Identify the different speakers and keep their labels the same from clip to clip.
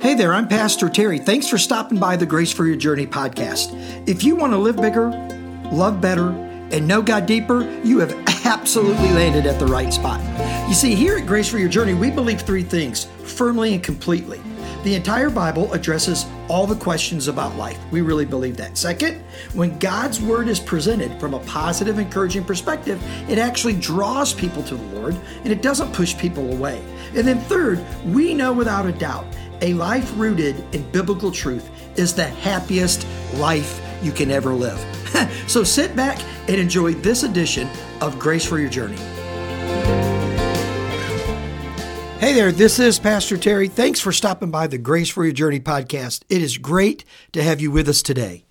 Speaker 1: Hey there, I'm Pastor Terry. Thanks for stopping by the Grace for Your Journey podcast. If you want to live bigger, love better, and know God deeper, you have absolutely landed at the right spot. You see, here at Grace for Your Journey, we believe three things firmly and completely. The entire Bible addresses all the questions about life. We really believe that. Second, when God's Word is presented from a positive, encouraging perspective, it actually draws people to the Lord and it doesn't push people away. And then third, we know without a doubt a life rooted in biblical truth is the happiest life you can ever live. so sit back and enjoy this edition of Grace for Your Journey. Hey there, this is Pastor Terry. Thanks for stopping by the Grace for Your Journey podcast. It is great to have you with us today.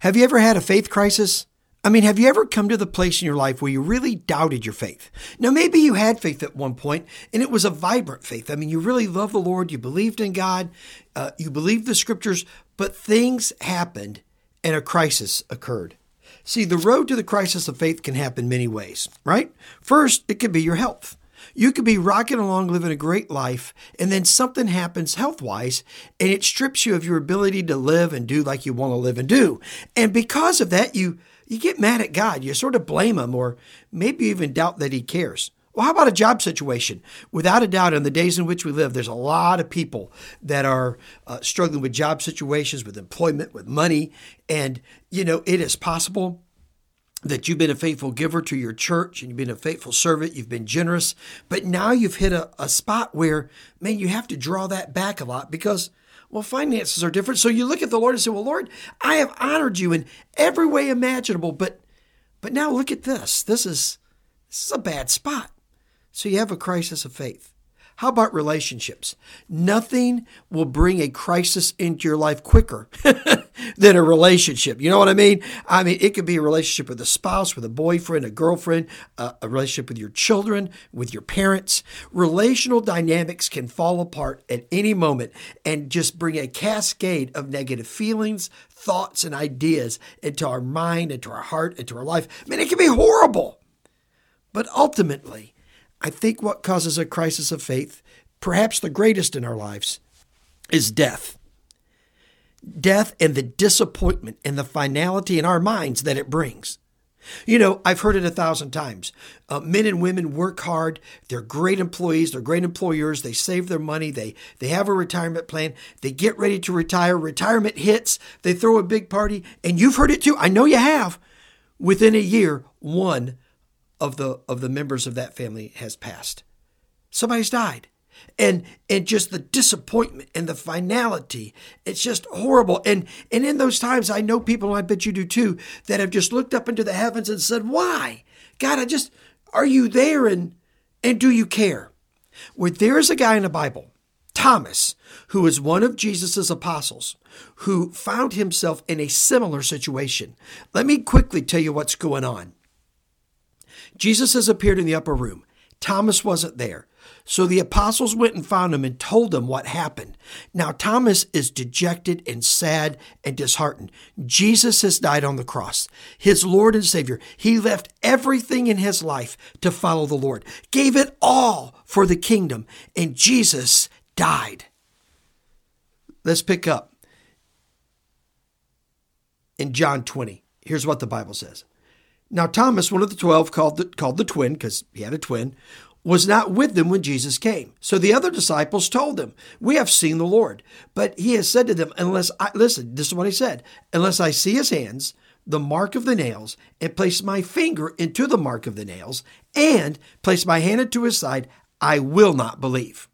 Speaker 1: Have you ever had a faith crisis? I mean, have you ever come to the place in your life where you really doubted your faith? Now, maybe you had faith at one point and it was a vibrant faith. I mean, you really love the Lord, you believed in God, uh, you believed the scriptures, but things happened and a crisis occurred. See, the road to the crisis of faith can happen many ways, right? First, it could be your health. You could be rocking along living a great life, and then something happens health wise, and it strips you of your ability to live and do like you want to live and do. And because of that, you you get mad at God. You sort of blame him or maybe even doubt that he cares. Well, how about a job situation? Without a doubt, in the days in which we live, there's a lot of people that are uh, struggling with job situations, with employment, with money. And, you know, it is possible that you've been a faithful giver to your church and you've been a faithful servant, you've been generous, but now you've hit a, a spot where, man, you have to draw that back a lot because well, finances are different. So you look at the Lord and say, Well, Lord, I have honored you in every way imaginable, but but now look at this. This is this is a bad spot. So you have a crisis of faith. How about relationships? Nothing will bring a crisis into your life quicker than a relationship. You know what I mean? I mean, it could be a relationship with a spouse, with a boyfriend, a girlfriend, uh, a relationship with your children, with your parents. Relational dynamics can fall apart at any moment and just bring a cascade of negative feelings, thoughts, and ideas into our mind, into our heart, into our life. I mean, it can be horrible. But ultimately, I think what causes a crisis of faith, perhaps the greatest in our lives, is death. Death and the disappointment and the finality in our minds that it brings. You know, I've heard it a thousand times. Uh, men and women work hard. They're great employees. They're great employers. They save their money. They they have a retirement plan. They get ready to retire. Retirement hits. They throw a big party, and you've heard it too. I know you have. Within a year, one of the of the members of that family has passed. Somebody's died. And and just the disappointment and the finality, it's just horrible. And and in those times, I know people, and I bet you do too, that have just looked up into the heavens and said, "Why, God? I just are you there? And and do you care?" Where there is a guy in the Bible, Thomas, who is one of Jesus's apostles, who found himself in a similar situation. Let me quickly tell you what's going on. Jesus has appeared in the upper room. Thomas wasn't there. So the apostles went and found him and told him what happened. Now Thomas is dejected and sad and disheartened. Jesus has died on the cross, his Lord and Savior. He left everything in his life to follow the Lord, gave it all for the kingdom, and Jesus died. Let's pick up in John 20. Here's what the Bible says. Now, Thomas, one of the twelve, called the, called the twin, because he had a twin, was not with them when Jesus came. So the other disciples told him, We have seen the Lord. But he has said to them, Unless I, listen, this is what he said, unless I see his hands, the mark of the nails, and place my finger into the mark of the nails, and place my hand into his side, I will not believe.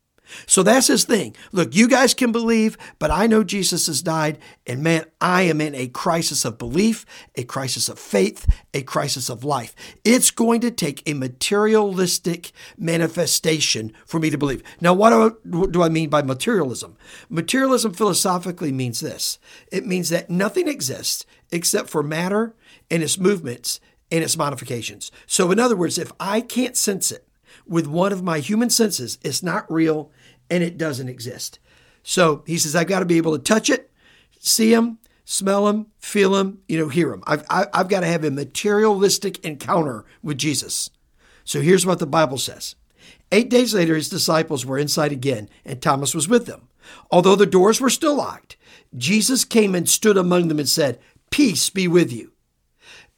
Speaker 1: So that's his thing. Look, you guys can believe, but I know Jesus has died. And man, I am in a crisis of belief, a crisis of faith, a crisis of life. It's going to take a materialistic manifestation for me to believe. Now, what do I, what do I mean by materialism? Materialism philosophically means this it means that nothing exists except for matter and its movements and its modifications. So, in other words, if I can't sense it, with one of my human senses, it's not real and it doesn't exist. So he says, I've got to be able to touch it, see him, smell him, feel him, you know, hear him. I've, I, I've got to have a materialistic encounter with Jesus. So here's what the Bible says. Eight days later, his disciples were inside again, and Thomas was with them. Although the doors were still locked, Jesus came and stood among them and said, Peace be with you.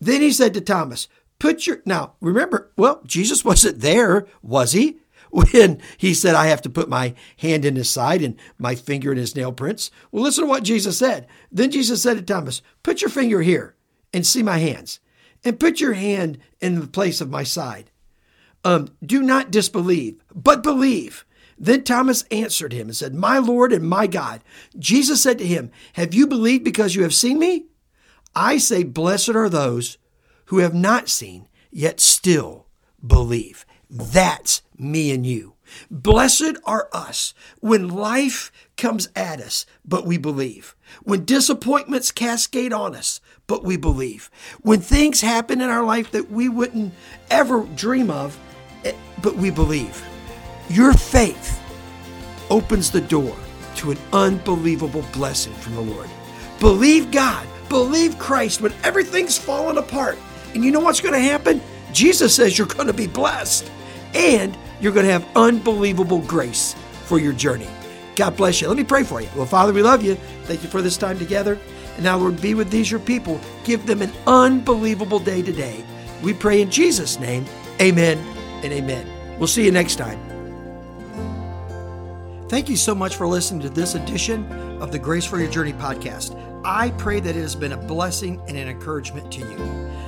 Speaker 1: Then he said to Thomas, Put your. Now, remember, well, Jesus wasn't there, was he? When he said, I have to put my hand in his side and my finger in his nail prints. Well, listen to what Jesus said. Then Jesus said to Thomas, Put your finger here and see my hands, and put your hand in the place of my side. Um, do not disbelieve, but believe. Then Thomas answered him and said, My Lord and my God. Jesus said to him, Have you believed because you have seen me? I say, Blessed are those who have not seen, yet still believe. That's me and you. Blessed are us when life comes at us, but we believe. When disappointments cascade on us, but we believe. When things happen in our life that we wouldn't ever dream of, eh, but we believe. Your faith opens the door to an unbelievable blessing from the Lord. Believe God, believe Christ when everything's falling apart. And you know what's going to happen? Jesus says you're going to be blessed and you're going to have unbelievable grace for your journey. God bless you. Let me pray for you. Well, Father, we love you. Thank you for this time together. And now, Lord, be with these your people. Give them an unbelievable day today. We pray in Jesus' name. Amen and amen. We'll see you next time. Thank you so much for listening to this edition of the Grace for Your Journey podcast. I pray that it has been a blessing and an encouragement to you.